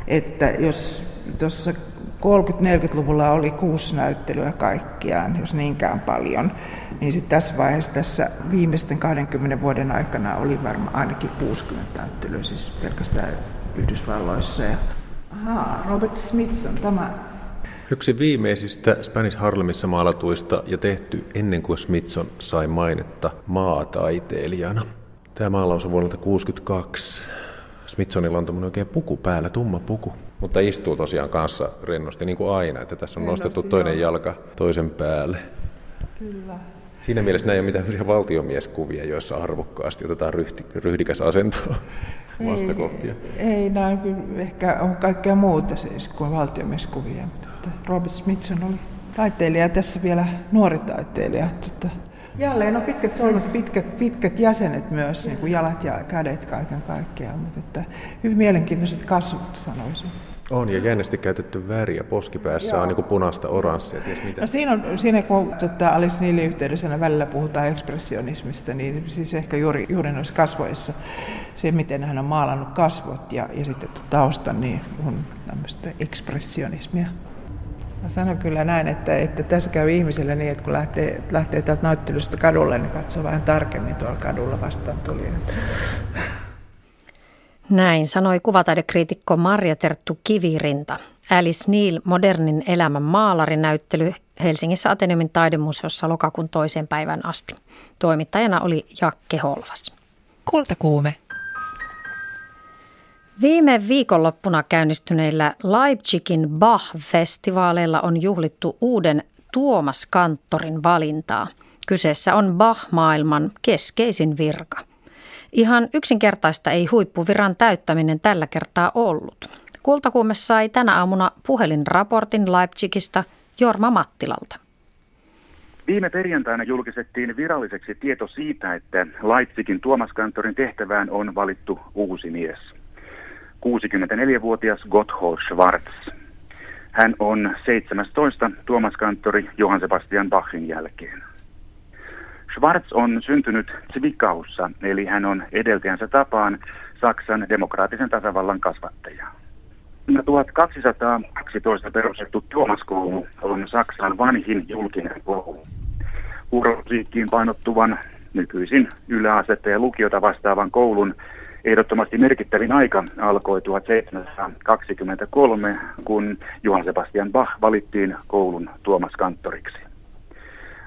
että jos tuossa 30-40-luvulla oli kuusi näyttelyä kaikkiaan, jos niinkään paljon, niin sitten tässä vaiheessa tässä viimeisten 20 vuoden aikana oli varmaan ainakin 60 näyttelyä, siis pelkästään Yhdysvalloissa. Ja, aha, Robert Smithson, tämä Yksi viimeisistä Spanish Harlemissa maalatuista ja tehty ennen kuin Smithson sai mainetta maataiteilijana. Tämä maalaus on vuodelta 1962. Smithsonilla on tämmöinen oikein puku päällä, tumma puku. Mutta istuu tosiaan kanssa rennosti, niin kuin aina, että tässä on rennosti, nostettu toinen joo. jalka toisen päälle. Kyllä. Siinä mielessä näin ei ole mitään valtiomieskuvia, joissa arvokkaasti otetaan ryhti, ryhdikäs asento vastakohtia. Ei, ei nämä ehkä on kaikkea muuta siis kuin valtiomieskuvia, mutta Robert Smithson oli taiteilija tässä vielä nuori taiteilija. Tota, jälleen on pitkät solmet, pitkät, pitkät jäsenet myös, niin kuin jalat ja kädet kaiken kaikkiaan, mutta että hyvin mielenkiintoiset kasvot sanoisin. On, ja jännästi käytetty väriä. Poskipäässä Joo. on niin punaista, oranssia, ties mitä. No siinä, on, siinä kun tota, Alice Neilin yhteydessä välillä puhutaan ekspressionismista, niin siis ehkä juuri, juuri noissa kasvoissa se, miten hän on maalannut kasvot ja, ja sitten tausta, niin on tämmöistä ekspressionismia. Mä sanon kyllä näin, että, että tässä käy ihmiselle niin, että kun lähtee, lähtee täältä näyttelystä kadulle, niin katsoo vähän tarkemmin tuolla kadulla vastaan tuli. Näin sanoi kuvataidekriitikko Marja Terttu Kivirinta. Alice Neil, modernin elämän maalarinäyttely Helsingissä Ateneumin taidemuseossa lokakuun toiseen päivän asti. Toimittajana oli Jakke Holvas. Kultakuume. Viime viikonloppuna käynnistyneillä Leipzigin Bach-festivaaleilla on juhlittu uuden Tuomas Kanttorin valintaa. Kyseessä on Bach-maailman keskeisin virka – Ihan yksinkertaista ei huippuviran täyttäminen tällä kertaa ollut. Kultakuume sai tänä aamuna puhelinraportin Leipzigistä Jorma Mattilalta. Viime perjantaina julkistettiin viralliseksi tieto siitä, että Leipzigin Tuomaskantorin tehtävään on valittu uusi mies. 64-vuotias Gotthold Schwarz. Hän on 17 Tuomaskantori Johann Sebastian Bachin jälkeen. Schwarz on syntynyt Zwickaussa, eli hän on edeltäjänsä tapaan Saksan demokraattisen tasavallan kasvattaja. 1212 perustettu Tuomaskoulu on Saksan vanhin julkinen koulu. Urosiikkiin painottuvan nykyisin yläasetta ja lukiota vastaavan koulun ehdottomasti merkittävin aika alkoi 1723, kun Johann Sebastian Bach valittiin koulun Tuomaskanttoriksi.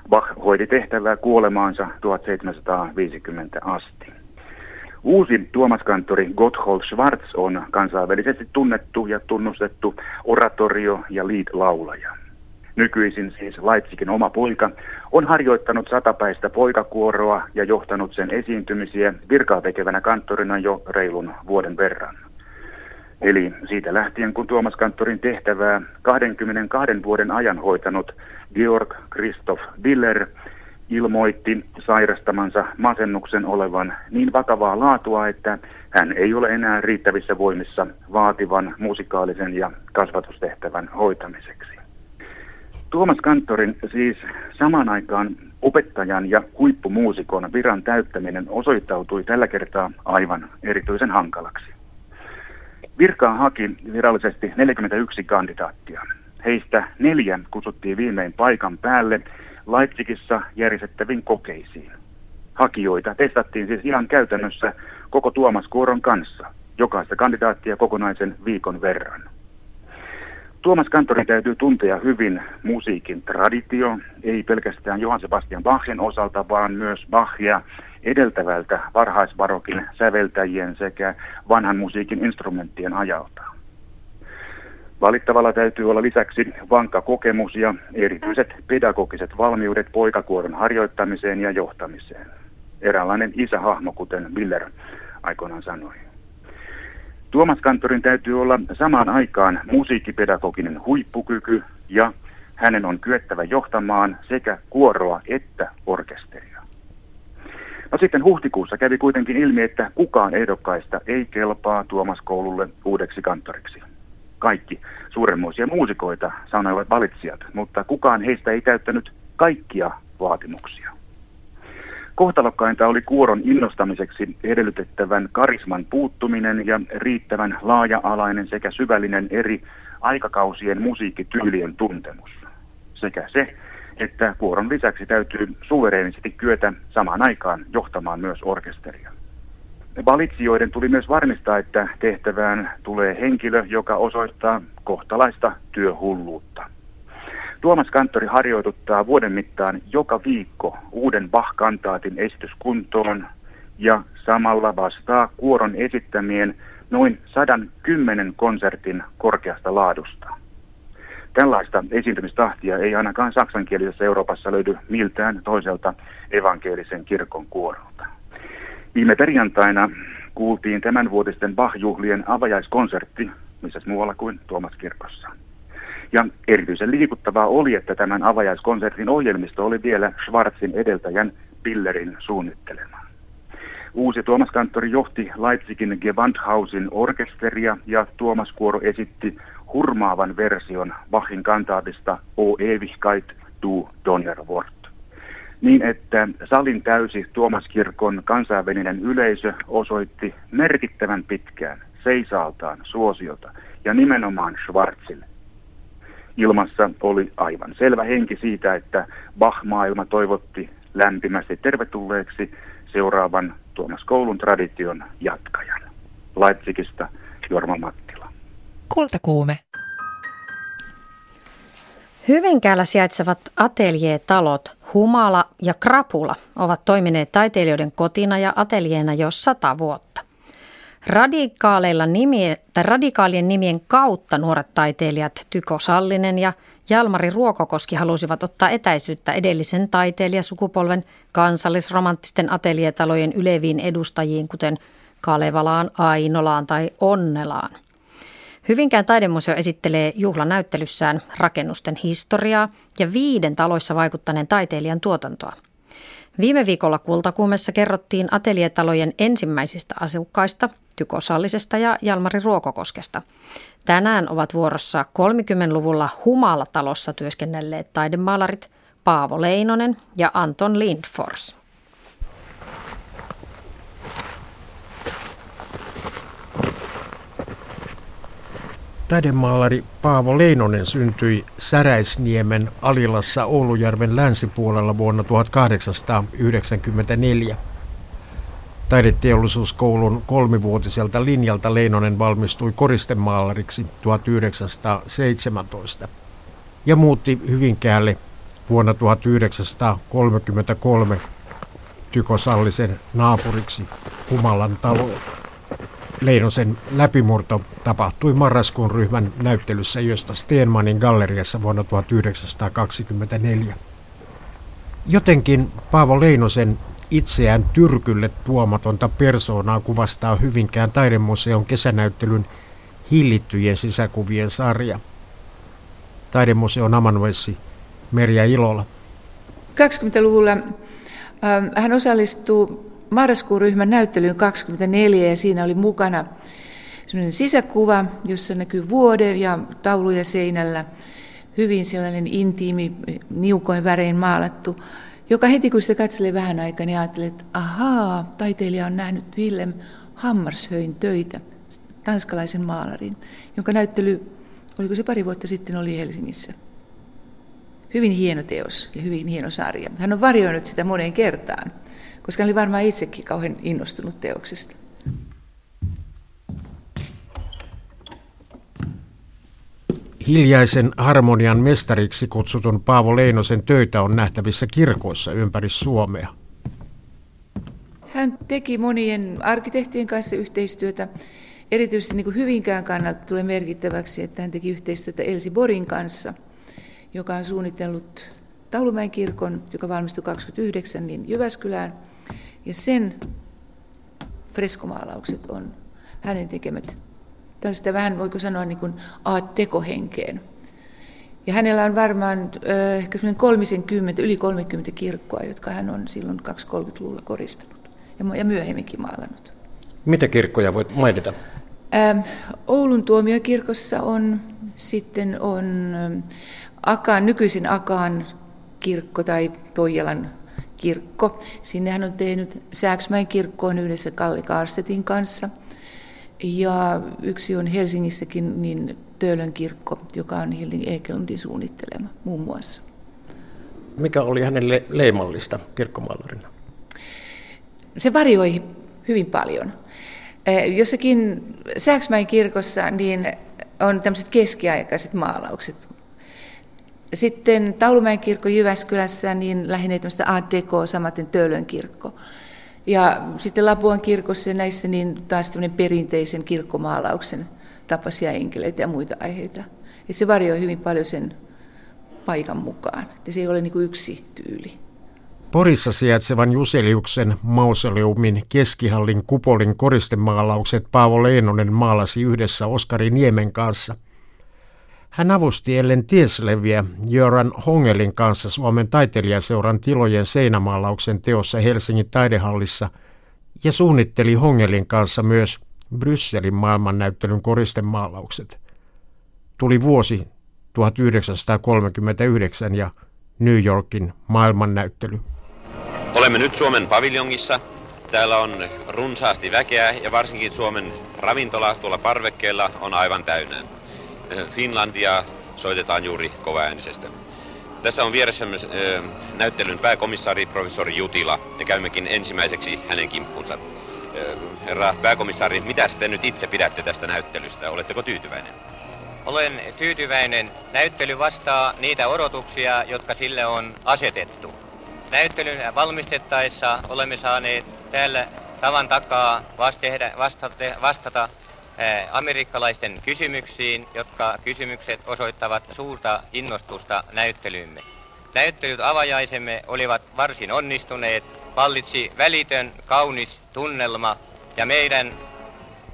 Bach hoiti tehtävää kuolemaansa 1750 asti. Uusi tuomaskanttori Gotthold Schwarz on kansainvälisesti tunnettu ja tunnustettu oratorio- ja lead-laulaja. Nykyisin siis Leipzigin oma poika on harjoittanut satapäistä poikakuoroa ja johtanut sen esiintymisiä virkaa tekevänä kanttorina jo reilun vuoden verran. Eli siitä lähtien, kun Tuomas Kanttorin tehtävää 22 vuoden ajan hoitanut Georg Christoph Diller ilmoitti sairastamansa masennuksen olevan niin vakavaa laatua, että hän ei ole enää riittävissä voimissa vaativan musikaalisen ja kasvatustehtävän hoitamiseksi. Tuomas Kanttorin siis samaan aikaan opettajan ja huippumuusikon viran täyttäminen osoittautui tällä kertaa aivan erityisen hankalaksi. Virkaa haki virallisesti 41 kandidaattia. Heistä neljä kutsuttiin viimein paikan päälle Leipzigissä järjestettäviin kokeisiin. Hakijoita testattiin siis ihan käytännössä koko Tuomas Kuoron kanssa, jokaista kandidaattia kokonaisen viikon verran. Tuomas Kantori täytyy tuntea hyvin musiikin traditio, ei pelkästään Johann Sebastian Bachin osalta, vaan myös Bachia edeltävältä varhaisbarokin säveltäjien sekä vanhan musiikin instrumenttien ajalta. Valittavalla täytyy olla lisäksi vankka kokemus ja erityiset pedagogiset valmiudet poikakuoron harjoittamiseen ja johtamiseen. Eräänlainen isähahmo, kuten Miller aikoinaan sanoi. Tuomas Kantorin täytyy olla samaan aikaan musiikkipedagoginen huippukyky ja hänen on kyettävä johtamaan sekä kuoroa että orkesteria. No sitten huhtikuussa kävi kuitenkin ilmi, että kukaan ehdokkaista ei kelpaa Tuomas koululle uudeksi kantoriksi. Kaikki suuremmoisia muusikoita sanoivat valitsijat, mutta kukaan heistä ei täyttänyt kaikkia vaatimuksia. Kohtalokkainta oli kuoron innostamiseksi edellytettävän karisman puuttuminen ja riittävän laaja-alainen sekä syvällinen eri aikakausien musiikkityylien tuntemus. Sekä se, että kuoron lisäksi täytyy suvereenisesti kyetä samaan aikaan johtamaan myös orkesteria. Valitsijoiden tuli myös varmistaa, että tehtävään tulee henkilö, joka osoittaa kohtalaista työhulluutta. Tuomas Kanttori harjoituttaa vuoden mittaan joka viikko uuden Bach-kantaatin esityskuntoon ja samalla vastaa kuoron esittämien noin 110 konsertin korkeasta laadusta. Tällaista esiintymistahtia ei ainakaan saksankielisessä Euroopassa löydy miltään toiselta evankelisen kirkon kuorolta. Viime perjantaina kuultiin tämänvuotisten Bach-juhlien avajaiskonsertti, missä muualla kuin Tuomas kirkossa. Ja erityisen liikuttavaa oli, että tämän avajaiskonsertin ohjelmisto oli vielä Schwarzin edeltäjän Pillerin suunnittelema. Uusi Tuomas Kanttori johti Leipzigin Gewandhausin orkesteria ja Tuomas Kuoro esitti hurmaavan version Bachin kantaatista O Ewigkeit, du Donnerwort. Niin, että salin täysi Tuomaskirkon kansainvälinen yleisö osoitti merkittävän pitkään seisaaltaan suosiota ja nimenomaan Schwarzille. Ilmassa oli aivan selvä henki siitä, että Bach-maailma toivotti lämpimästi tervetulleeksi seuraavan Tuomas Koulun tradition jatkajan. Leipzigistä Jorma Mattila. Kultakuume. Hyvinkäällä sijaitsevat ateljeetalot Humala ja Krapula ovat toimineet taiteilijoiden kotina ja ateljeena jo sata vuotta. Radikaaleilla nimien, tai radikaalien nimien kautta nuoret taiteilijat Tyko Sallinen ja Jalmari Ruokokoski halusivat ottaa etäisyyttä edellisen taiteilijasukupolven kansallisromanttisten ateljeetalojen yleviin edustajiin, kuten Kalevalaan, Ainolaan tai Onnelaan. Hyvinkään taidemuseo esittelee juhlanäyttelyssään rakennusten historiaa ja viiden taloissa vaikuttaneen taiteilijan tuotantoa. Viime viikolla Kultakuumessa kerrottiin atelietalojen ensimmäisistä asukkaista, Tykosallisesta ja Jalmari Ruokokoskesta. Tänään ovat vuorossa 30-luvulla Humala-talossa työskennelleet taidemaalarit Paavo Leinonen ja Anton Lindfors. Taidemaalari Paavo Leinonen syntyi Säräisniemen Alilassa Oulujärven länsipuolella vuonna 1894. Taideteollisuuskoulun kolmivuotiselta linjalta Leinonen valmistui koristemaalariksi 1917 ja muutti Hyvinkäälle vuonna 1933 Tykosallisen naapuriksi Humalan taloon. Leinosen läpimurto tapahtui marraskuun ryhmän näyttelyssä Josta Steenmanin galleriassa vuonna 1924. Jotenkin Paavo Leinosen itseään tyrkylle tuomatonta persoonaa kuvastaa Hyvinkään taidemuseon kesänäyttelyn hillittyjen sisäkuvien sarja. Taidemuseon amanuenssi Merja Ilola. 20-luvulla äh, hän osallistuu marraskuun ryhmän näyttelyyn 24 ja siinä oli mukana sisäkuva, jossa näkyy vuode ja tauluja seinällä. Hyvin sellainen intiimi, niukoin värein maalattu, joka heti kun sitä katselee vähän aikaa, niin ajattelee, että ahaa, taiteilija on nähnyt Willem Hammarshöin töitä, tanskalaisen maalarin, jonka näyttely, oliko se pari vuotta sitten, oli Helsingissä. Hyvin hieno teos ja hyvin hieno sarja. Hän on varjoinut sitä moneen kertaan koska hän oli varmaan itsekin kauhean innostunut teoksesta. Hiljaisen harmonian mestariksi kutsutun Paavo Leinosen töitä on nähtävissä kirkoissa ympäri Suomea. Hän teki monien arkkitehtien kanssa yhteistyötä Erityisesti niin kuin Hyvinkään kannalta tulee merkittäväksi, että hän teki yhteistyötä Elsi Borin kanssa, joka on suunnitellut Taulumäen kirkon, joka valmistui 29 niin Jyväskylään. Ja sen freskomaalaukset on hänen tekemät. Tällaista vähän, voiko sanoa, niin kuin art deco-henkeen. Ja hänellä on varmaan äh, ehkä kymmentä, yli 30 kirkkoa, jotka hän on silloin 230-luvulla koristanut ja, ja myöhemminkin maalannut. Mitä kirkkoja voit mainita? Ähm, Oulun tuomiokirkossa on, sitten on Akaan, nykyisin Akaan kirkko tai Toijalan kirkko. Sinne hän on tehnyt Sääksmäen kirkkoon yhdessä Kalle Karstetin kanssa. Ja yksi on Helsingissäkin niin Töölön kirkko, joka on Hilding Ekelundin suunnittelema muun muassa. Mikä oli hänelle leimallista kirkkomaalarina? Se varioi hyvin paljon. Jossakin Sääksmäen kirkossa niin on tämmöiset keskiaikaiset maalaukset. Sitten Taulumäen kirkko Jyväskylässä niin lähinnä tämmöistä Art Deco, samaten Töölön kirkko. Ja sitten Lapuan kirkossa näissä niin taas tämmöinen perinteisen kirkkomaalauksen tapaisia enkeleitä ja muita aiheita. Et se varioi hyvin paljon sen paikan mukaan. Et se ei ole niin yksi tyyli. Porissa sijaitsevan Juseliuksen mausoleumin keskihallin kupolin koristemaalaukset Paavo Leenonen maalasi yhdessä Oskari Niemen kanssa. Hän avusti Ellen Tiesleviä Jöran Hongelin kanssa Suomen taiteilijaseuran tilojen seinämaalauksen teossa Helsingin taidehallissa ja suunnitteli Hongelin kanssa myös Brysselin maailmannäyttelyn koristemaalaukset. Tuli vuosi 1939 ja New Yorkin maailmannäyttely. Olemme nyt Suomen paviljongissa. Täällä on runsaasti väkeä ja varsinkin Suomen ravintola tuolla parvekkeella on aivan täynnä. Finlandia soitetaan juuri kovaäänisestä. Tässä on vieressä myös näyttelyn pääkomissaari professori Jutila ja käymmekin ensimmäiseksi hänen kimppunsa. Herra pääkomissaari, mitä te nyt itse pidätte tästä näyttelystä? Oletteko tyytyväinen? Olen tyytyväinen. Näyttely vastaa niitä odotuksia, jotka sille on asetettu. Näyttelyn valmistettaessa olemme saaneet täällä tavan takaa vastata amerikkalaisten kysymyksiin, jotka kysymykset osoittavat suurta innostusta näyttelyymme. Näyttelyt avajaisemme olivat varsin onnistuneet, vallitsi välitön, kaunis tunnelma ja meidän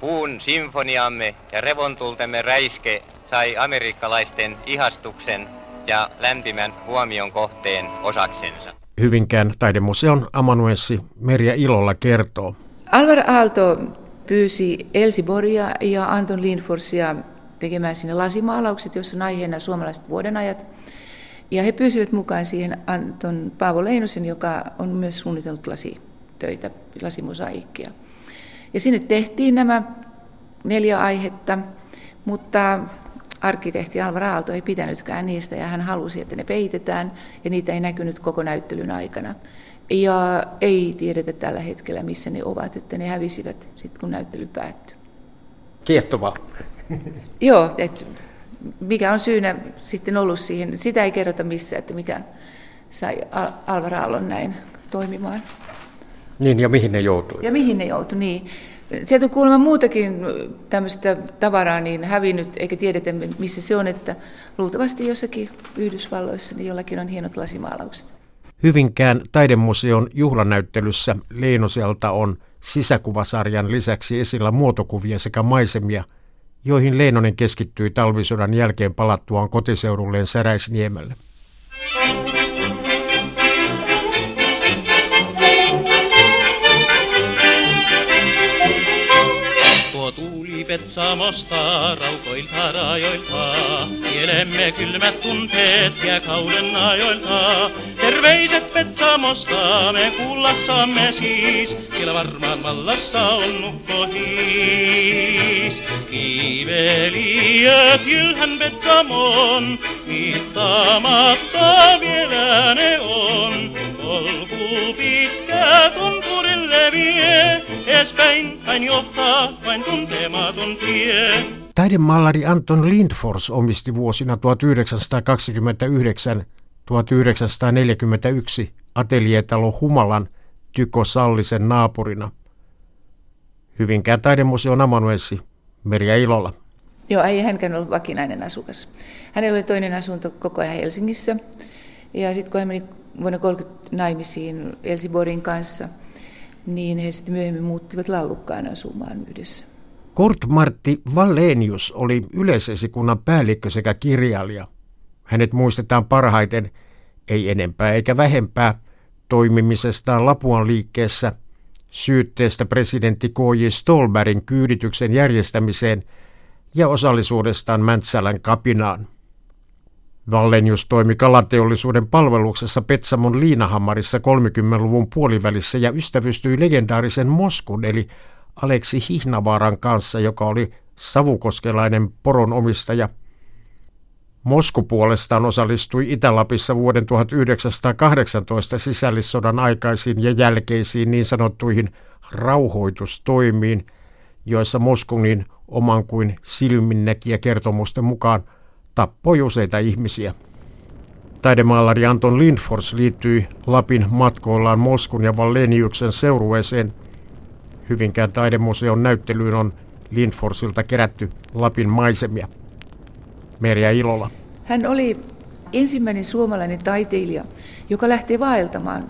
puun sinfoniamme ja revontultemme räiske sai amerikkalaisten ihastuksen ja lämpimän huomion kohteen osaksensa. Hyvinkään taidemuseon amanuenssi Merja Ilolla kertoo. Alvar Aalto pyysi Elsi Boria ja Anton Lindforsia tekemään sinne lasimaalaukset, jossa on aiheena suomalaiset vuodenajat. Ja he pyysivät mukaan siihen Anton Paavo Leinosen, joka on myös suunnitellut lasitöitä, lasimusaikkia. Ja sinne tehtiin nämä neljä aihetta, mutta arkkitehti Alvar Aalto ei pitänytkään niistä ja hän halusi, että ne peitetään ja niitä ei näkynyt koko näyttelyn aikana. Ja ei tiedetä tällä hetkellä, missä ne ovat, että ne hävisivät sitten, kun näyttely päättyi. Kiehtovaa. (laughs) Joo, että mikä on syynä sitten ollut siihen, sitä ei kerrota missään, että mikä sai Alvar Aallon näin toimimaan. Niin, ja mihin ne joutui? Ja mihin ne joutui, niin. Sieltä on kuulemma muutakin tämmöistä tavaraa niin hävinnyt, eikä tiedetä missä se on, että luultavasti jossakin Yhdysvalloissa niin jollakin on hienot lasimaalaukset. Hyvinkään taidemuseon juhlanäyttelyssä Leinoselta on sisäkuvasarjan lisäksi esillä muotokuvia sekä maisemia, joihin Leinonen keskittyi talvisodan jälkeen palattuaan kotiseudulleen Säräisniemelle. Petsamosta, raukoilta rajoilta. Kielemme kylmät tunteet ja kauden ajoilta. Terveiset Petsamosta me kuullassamme siis, siellä varmaan vallassa on nukkohiis. Kiveliöt jylhän Petsamon, mittaamatta vielä ne on. Polku pitkä tunturille vie, edespäin vain johtaa vain tuntematon tie. Taidemaalari Anton Lindfors omisti vuosina 1929-1941 ateljeetalo Humalan Tyko Sallisen naapurina. Hyvinkään taidemuseon amanuenssi Merja Ilolla. Joo, ei hänkään ollut vakinainen asukas. Hänellä oli toinen asunto koko ajan Helsingissä. Ja sitten kun hän meni vuonna 30 naimisiin Elsiborin kanssa, niin he sitten myöhemmin muuttivat Lallukkaan asumaan yhdessä. Kurt Martti Vallenius oli yleisesikunnan päällikkö sekä kirjailija. Hänet muistetaan parhaiten, ei enempää eikä vähempää, toimimisestaan Lapuan liikkeessä, syytteestä presidentti K.J. Stolberin kyydityksen järjestämiseen ja osallisuudestaan Mäntsälän kapinaan. Vallenius toimi kalateollisuuden palveluksessa Petsamon liinahammarissa 30-luvun puolivälissä ja ystävystyi legendaarisen Moskun eli Aleksi Hihnavaaran kanssa, joka oli savukoskelainen poronomistaja. Mosku puolestaan osallistui Itä-Lapissa vuoden 1918 sisällissodan aikaisiin ja jälkeisiin niin sanottuihin rauhoitustoimiin, joissa Moskunin oman kuin silminnäkijä kertomusten mukaan tappoi useita ihmisiä. Taidemaalari Anton Lindfors liittyi Lapin matkoillaan Moskun ja Valleniuksen seurueeseen. Hyvinkään taidemuseon näyttelyyn on Lindforsilta kerätty Lapin maisemia. Merja Ilola. Hän oli ensimmäinen suomalainen taiteilija, joka lähti vaeltamaan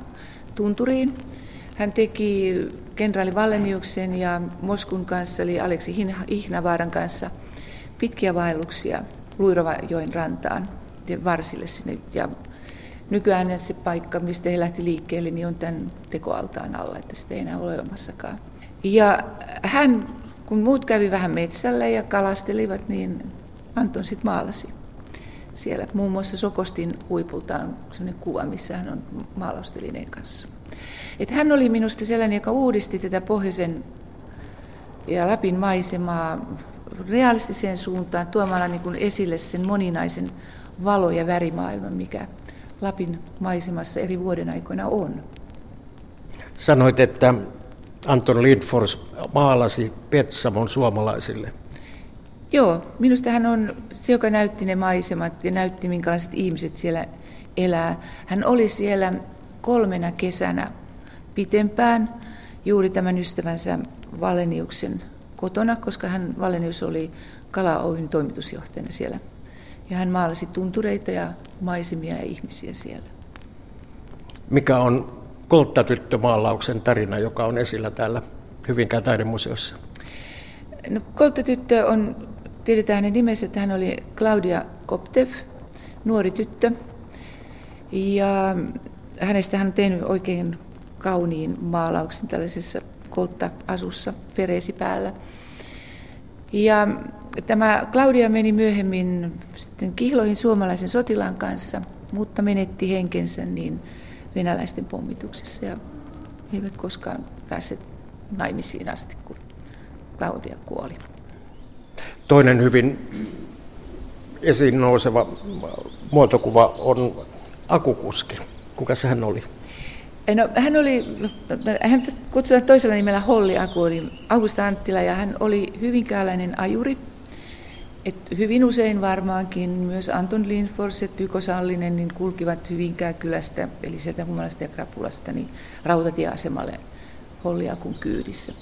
tunturiin. Hän teki kenraali Valleniuksen ja Moskun kanssa, eli Aleksi Ihnavaaran kanssa, pitkiä vaelluksia Luiravajoen rantaan varsille sinne. Ja nykyään se paikka, mistä he lähti liikkeelle, niin on tämän tekoaltaan alla, että sitä ei enää ole olemassakaan. Ja hän, kun muut kävi vähän metsällä ja kalastelivat, niin Anton sitten maalasi siellä. Muun muassa Sokostin huipulta on sellainen kuva, missä hän on maalaustelineen kanssa. Et hän oli minusta sellainen, joka uudisti tätä pohjoisen ja Lapin maisemaa realistiseen suuntaan tuomalla niin kuin esille sen moninaisen valo- ja värimaailman, mikä Lapin maisemassa eri vuoden aikoina on. Sanoit, että Anton Lindfors maalasi Petsamon suomalaisille. Joo, minusta hän on se, joka näytti ne maisemat ja näytti, minkälaiset ihmiset siellä elää. Hän oli siellä kolmena kesänä pitempään juuri tämän ystävänsä Valeniuksen kotona, koska hän Valenius oli Kala Oyn toimitusjohtajana siellä. Ja hän maalasi tuntureita ja maisemia ja ihmisiä siellä. Mikä on Kolttatyttömaalauksen tarina, joka on esillä täällä Hyvinkään taidemuseossa? No, Kolttatyttö on, tiedetään hänen nimensä, että hän oli Claudia Koptev, nuori tyttö. Ja hänestä hän on tehnyt oikein kauniin maalauksen tällaisessa koltta-asussa pereesi päällä. Ja tämä Claudia meni myöhemmin sitten kihloihin suomalaisen sotilaan kanssa, mutta menetti henkensä niin venäläisten pommituksessa ja he eivät koskaan päässeet naimisiin asti, kun Claudia kuoli. Toinen hyvin esiin nouseva muotokuva on akukuski. Kuka hän oli? No, hän oli, hän kutsutaan toisella nimellä Holli Akuori, Augusta Anttila, ja hän oli hyvinkääläinen ajuri. Et hyvin usein varmaankin myös Anton Lindfors ja Tyko Sallinen niin kulkivat Hyvinkään kylästä, eli sieltä Humalasta ja Krapulasta, niin rautatieasemalle Holliakun kyydissä.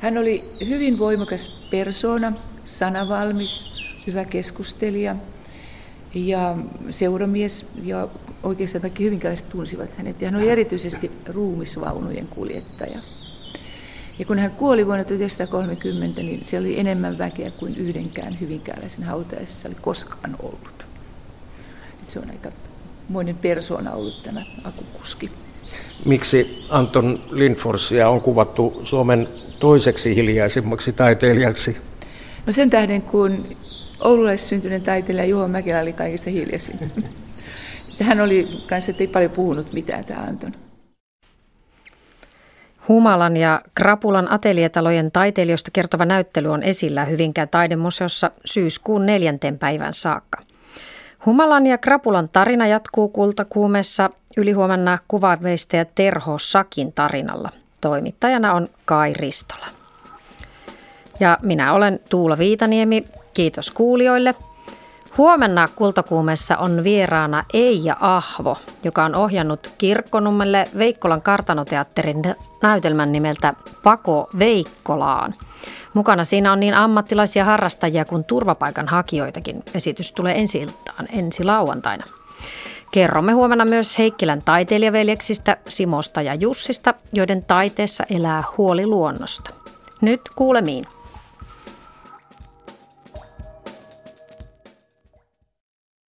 Hän oli hyvin voimakas persona, sanavalmis, hyvä keskustelija ja seuramies ja oikeastaan kaikki hyvinkäläiset tunsivat hänet. Ja hän oli erityisesti ruumisvaunujen kuljettaja. Ja kun hän kuoli vuonna 1930, niin se oli enemmän väkeä kuin yhdenkään hyvinkääläisen hautajaisessa oli koskaan ollut. Et se on aika moinen persoona ollut tämä akukuski. Miksi Anton Lindforsia on kuvattu Suomen toiseksi hiljaisimmaksi taiteilijaksi? No sen tähden, kun oululaissyntyinen taiteilija Juho Mäkelä oli kaikista hiljaisin. (laughs) Hän oli kanssa, että ei paljon puhunut mitään tämä Anton. Humalan ja Krapulan ateljetalojen taiteilijoista kertova näyttely on esillä Hyvinkään taidemuseossa syyskuun neljänteen päivän saakka. Humalan ja Krapulan tarina jatkuu kultakuumessa ylihuomenna kuvaveistäjä Terho Sakin tarinalla. Toimittajana on Kai Ristola. Ja minä olen Tuula Viitaniemi. Kiitos kuulijoille. Huomenna Kultakuumessa on vieraana Eija Ahvo, joka on ohjannut Kirkkonummelle Veikkolan kartanoteatterin näytelmän nimeltä Pako Veikkolaan. Mukana siinä on niin ammattilaisia harrastajia kuin turvapaikanhakijoitakin. Esitys tulee ensi iltaan ensi lauantaina. Kerromme huomenna myös Heikkilän taiteilijaveljeksistä Simosta ja Jussista, joiden taiteessa elää huoli luonnosta. Nyt kuulemiin.